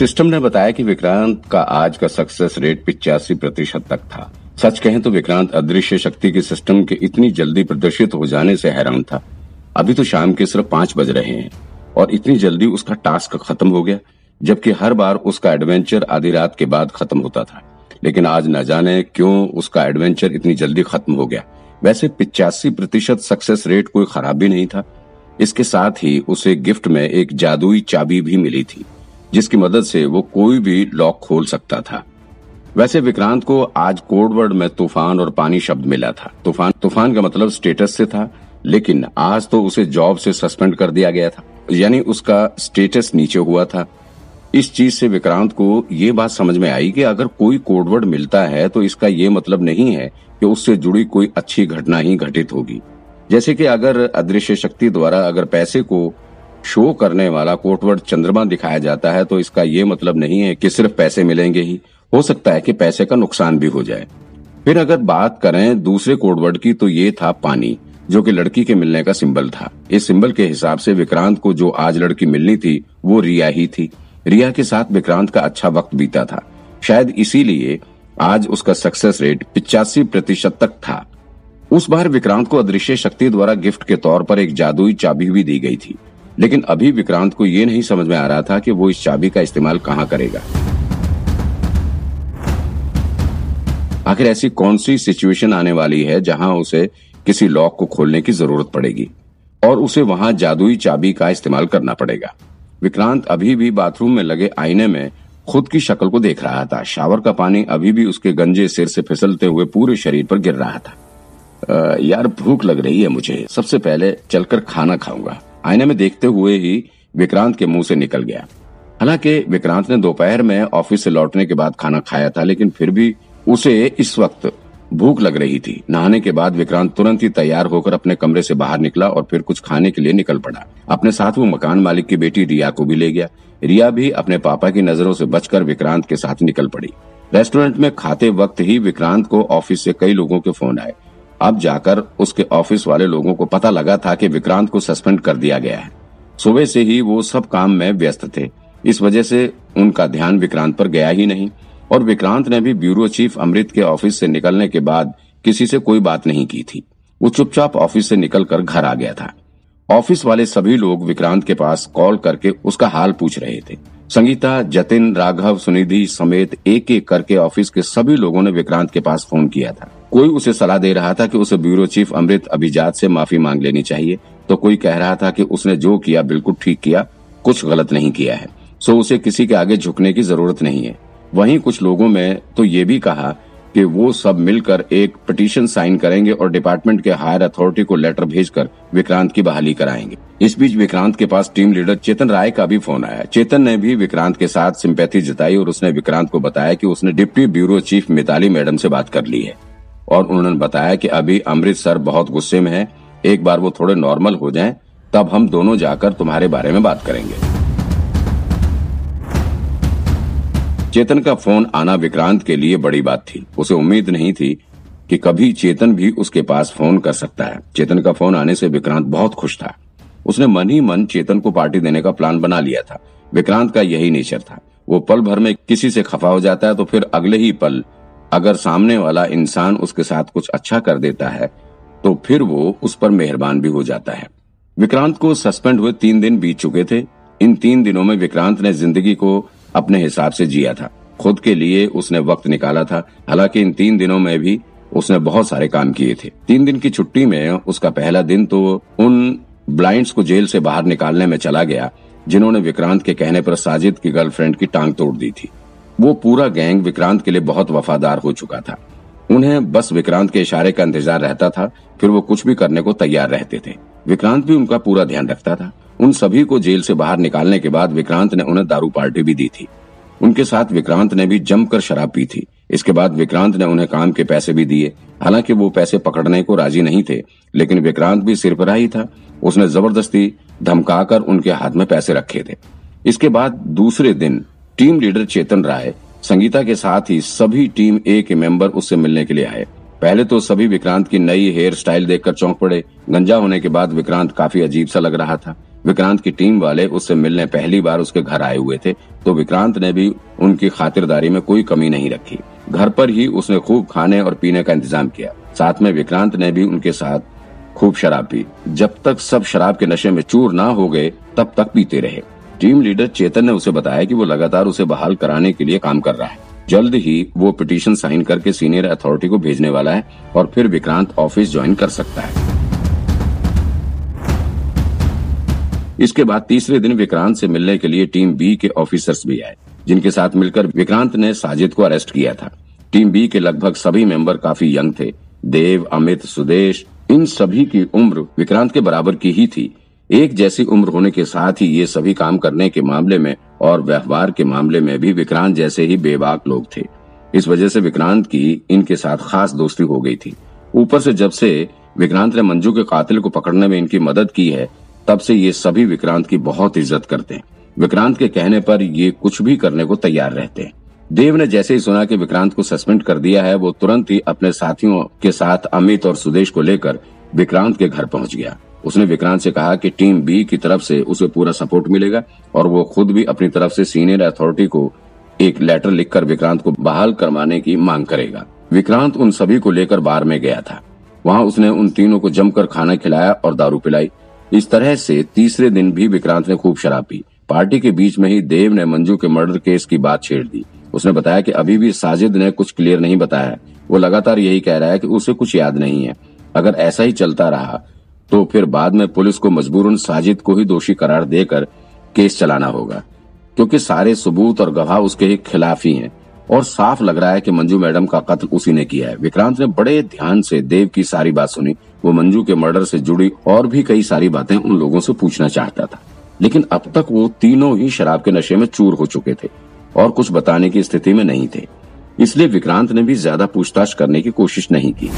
System ने बताया कि विक्रांत का आज का सक्सेस रेट पिचासी प्रतिशत तक था। सच कहें तो विक्रांत अदृश्य शक्ति के सिस्टम के इतनी जल्दी प्रदर्शित हो जाने से हैरान था। अभी तो शाम के सिर्फ़ पाँच बज रहे हैं और इतनी जल्दी उसका टास्क खत्म हो गया, जबकि हर बार उसका एडवेंचर आधी रात के बाद खत्म होता था। लेकिन आज न जाने क्यों उसका एडवेंचर इतनी जल्दी खत्म हो गया। वैसे पिचासी प्रतिशत सक्सेस रेट कोई खराब भी नहीं था। इसके साथ ही उसे गिफ्ट में एक जादुई चाबी भी मिली थी। जिसकी मदद से वो कोई भी लॉक खोल सकता था। वैसे विक्रांत को आज कोडवर्ड में तूफ़ान और पानी शब्द मिला था। तूफ़ान तूफ़ान का मतलब स्टेटस से था, लेकिन आज तो उसे जॉब से सस्पेंड कर दिया गया था। यानी उसका स्टेटस नीचे हुआ था। इस चीज़ से विक्रांत को ये बात समझ में आई कि अगर कोई कोडवर्ड मिलता है तो इसका ये मतलब नहीं है कि उससे जुड़ी कोई अच्छी घटना ही घटित होगी। जैसे कि अगर अदृश्य शक्ति द्वारा अगर पैसे को शो करने वाला कोटवर्ड चंद्रमा दिखाया जाता है तो इसका ये मतलब नहीं है कि सिर्फ़ पैसे मिलेंगे ही। हो सकता है कि पैसे का नुकसान भी हो जाए। फिर अगर बात करें दूसरे कोडवर्ड की तो ये था पानी, जो कि लड़की के मिलने का सिंबल था। इस सिंबल के हिसाब से विक्रांत को जो आज लड़की मिलनी थी, वो रिया ही थी। रिया के साथ विक्रांत का अच्छा वक्त बीता था। शायद इसीलिए आज उसका सक्सेस रेट पिचासी प्रतिशत तक था। उस बार विक्रांत को अदृश्य शक्ति द्वारा गिफ्ट के तौर पर एक जादुई चाबी भी दी गई थी। लेकिन अभी विक्रांत को ये नहीं समझ में आ रहा था कि वो इस चाबी का इस्तेमाल कहाँ करेगा। आखिर ऐसी कौन सी सिचुएशन आने वाली है जहाँ उसे किसी लॉक को खोलने की ज़रूरत पड़ेगी और उसे वहाँ जादुई चाबी का इस्तेमाल करना पड़ेगा। विक्रांत अभी भी बाथरूम में लगे आईने में खुद की शक्ल को देख रहा था। शावर का पानी अभी भी उसके गंजे सिर से फिसलते हुए पूरे शरीर पर गिर रहा था। आ, यार भूख लग रही है मुझे। सबसे पहले चलकर खाना खाऊँगा। आईने में देखते हुए ही विक्रांत के मुँह से निकल गया। हालाँकि विक्रांत ने दोपहर में ऑफ़िस से लौटने के बाद खाना खाया था, लेकिन फिर भी उसे इस वक्त भूख लग रही थी। नहाने के बाद विक्रांत तुरंत ही तैयार होकर अपने कमरे से बाहर निकला और फिर कुछ खाने के लिए निकल पड़ा। अपने साथ वो मकान मालिक की बेटी रिया को भी ले गया। रिया भी अपने पापा की नज़रों से बचकर विक्रांत के साथ निकल पड़ी। रेस्टोरेंट में खाते वक्त ही विक्रांत को ऑफ़िस से कई लोगों के फ़ोन आए। अब जाकर उसके ऑफ़िस वाले लोगों को पता लगा था कि विक्रांत को सस्पेंड कर दिया गया है। सुबह से ही वो सब काम में व्यस्त थे। इस वजह से उनका ध्यान विक्रांत पर गया ही नहीं और विक्रांत ने भी ब्यूरो चीफ अमृत के ऑफ़िस से निकलने के बाद किसी से कोई बात नहीं की थी। वो चुपचाप ऑफ़िस से निकलकर घर आ गया था। ऑफ़िस वाले सभी लोग विक्रांत के पास कॉल करके उसका हाल पूछ रहे थे। संगीता, जतिन, राघव, सुनिधि समेत एक एक करके ऑफ़िस के सभी लोगों ने विक्रांत के पास फ़ोन किया था। कोई उसे सलाह दे रहा था कि उसे ब्यूरो चीफ अमृत अभिजात से माफ़ी मांग लेनी चाहिए तो कोई कह रहा था कि उसने जो किया बिल्कुल ठीक किया, कुछ गलत नहीं किया है। सो उसे किसी के आगे झुकने की ज़रूरत नहीं है। वहीं कुछ लोगों में तो ये भी कहा कि वो सब मिलकर एक पिटीशन साइन करेंगे और डिपार्टमेंट के हायर अथॉरिटी को लेटर भेजकर विक्रांत की बहाली कराएँगे। इस बीच विक्रांत के पास टीम लीडर चेतन राय का भी फ़ोन आया। चेतन ने भी विक्रांत के साथ सिंपैथी जताई और उसने विक्रांत को बताया कि उसने deputy bureau chief Mitali madam से बात कर ली है। और उन्होंने बताया कि अभी अमृतसर बहुत गुस्से में है। एक बार वो थोड़े नॉर्मल हो जाएँ, तब हम दोनों जाकर तुम्हारे बारे में बात करेंगे। चेतन का फ़ोन आना विक्रांत के लिए बड़ी बात थी। उसे उम्मीद नहीं थी कि कभी चेतन भी उसके पास फ़ोन कर सकता है। चेतन का फ़ोन आने से विक्रांत बहुत खुश था। उसने मन ही मन चेतन को पार्टी देने का प्लान बना लिया था। विक्रांत का यही नेचर था। वो पल भर में किसी से खफा हो जाता है तो फिर अगले ही पल अगर सामने वाला इंसान उसके साथ कुछ अच्छा कर देता है तो फिर वो उस पर मेहरबान भी हो जाता है। विक्रांत को सस्पेंड हुए तीन दिन बीत चुके थे। इन तीन दिनों में विक्रांत ने ज़िंदगी को अपने हिसाब से जिया था। खुद के लिए उसने वक्त निकाला था। हालाँकि इन तीन दिनों में भी उसने बहुत सारे काम किए थे। तीन दिन की छुट्टी में उसका पहला दिन तो उन ब्लाइंड्स को जेल से बाहर निकालने में चला गया, जिन्होंने विक्रांत के कहने पर साजिद की गर्लफ्रेंड की टांग तोड़ दी थी। वो पूरा गैंग विक्रांत के लिए बहुत वफादार हो चुका था। उन्हें बस विक्रांत के इशारे का इंतज़ार रहता था, फिर वो कुछ भी करने को तैयार रहते थे। विक्रांत भी उनका पूरा ध्यान रखता था। उन सभी को जेल से बाहर निकालने के बाद विक्रांत ने उन्हें दारू पार्टी भी दी थी। उनके साथ विक्रांत ने भी जमकर शराब पी थी। इसके बाद विक्रांत ने उन्हें काम के पैसे भी दिए। हालाँकि वो पैसे पकड़ने को राज़ी नहीं थे, लेकिन विक्रांत भी सिर पर ही था। उसने ज़बरदस्ती धमकाकर उनके हाथ में पैसे रखे थे। इसके बाद दूसरे दिन टीम लीडर चेतन राय संगीता के साथ ही सभी टीम ए के मेंबर उससे मिलने के लिए आए। पहले तो सभी विक्रांत की नई हेयर स्टाइल देखकर चौंक पड़े। गंजा होने के बाद विक्रांत काफ़ी अजीब सा लग रहा था। विक्रांत की टीम वाले उससे मिलने पहली बार उसके घर आए हुए थे तो विक्रांत ने भी उनकी खातिरदारी में कोई कमी नहीं रखी। घर पर ही उसने खूब खाने और पीने का इंतज़ाम किया। साथ में विक्रांत ने भी उनके साथ खूब शराब पी। जब तक सब शराब के नशे में चूर ना हो गए, तब तक पीते रहे। टीम लीडर चेतन ने उसे बताया कि वो लगातार उसे बहाल कराने के लिए काम कर रहा है। जल्द ही वो पिटीशन साइन करके सीनियर अथॉरिटी को भेजने वाला है और फिर विक्रांत ऑफ़िस ज्वाइन कर सकता है। इसके बाद तीसरे दिन विक्रांत से मिलने के लिए टीम बी के ऑफिसर्स भी आए, जिनके साथ मिलकर विक्रांत ने साजिद को अरेस्ट किया था। टीम बी के लगभग सभी मेंबर काफ़ी यंग थे। देव, अमित, सुदेश, इन सभी की उम्र विक्रांत के बराबर की ही थी। एक जैसी उम्र होने के साथ ही ये सभी काम करने के मामले में और व्यवहार के मामले में भी विक्रांत जैसे ही बेबाक लोग थे। इस वजह से विक्रांत की इनके साथ खास दोस्ती हो गई थी। ऊपर से जब से विक्रांत ने मंजू के कातिल को पकड़ने में इनकी मदद की है, तब से ये सभी विक्रांत की बहुत इज़्ज़त करते हैं। विक्रांत के कहने पर ये कुछ भी करने को तैयार रहते हैं। देव ने जैसे ही सुना कि विक्रांत को सस्पेंड कर दिया है, वो तुरंत ही अपने साथियों के साथ अमित और सुदेश को लेकर विक्रांत के घर पहुँच गया। उसने विक्रांत से कहा कि टीम बी की तरफ़ से उसे पूरा सपोर्ट मिलेगा और वो खुद भी अपनी तरफ़ से सीनियर अथॉरिटी को एक लेटर लिखकर विक्रांत को बहाल करवाने की मांग करेगा। विक्रांत उन सभी को लेकर बार में गया था। वहाँ उसने उन तीनों को जमकर खाना खिलाया और दारू पिलाई। इस तरह से तीसरे दिन भी विक्रांत ने खूब शराब पी। पार्टी के बीच में ही देव ने मंजू के मर्डर केस की बात छेड़ दी। उसने बताया कि अभी भी साजिद ने कुछ क्लियर नहीं बताया। वो लगातार यही कह रहा है कि उसे कुछ याद नहीं है। अगर ऐसा ही चलता रहा तो फिर बाद में पुलिस को मजबूरन साजिद को ही दोषी करार देकर केस चलाना होगा। क्योंकि सारे सबूत और गवाह उसके ही खिलाफ ही हैं। और साफ़ लग रहा है कि मंजू मैडम का कत्ल उसी ने किया है। विक्रांत ने बड़े ध्यान से देव की सारी बात सुनी। वो मंजू के मर्डर से जुड़ी और भी कई सारी बातें उन लोगों से पूछना चाहता था। लेकिन अब तक वो तीनों ही शराब के नशे में चूर हो चुके थे और कुछ बताने की स्थिति में नहीं थे। इसलिए विक्रांत ने भी ज़्यादा पूछताछ करने की कोशिश नहीं की।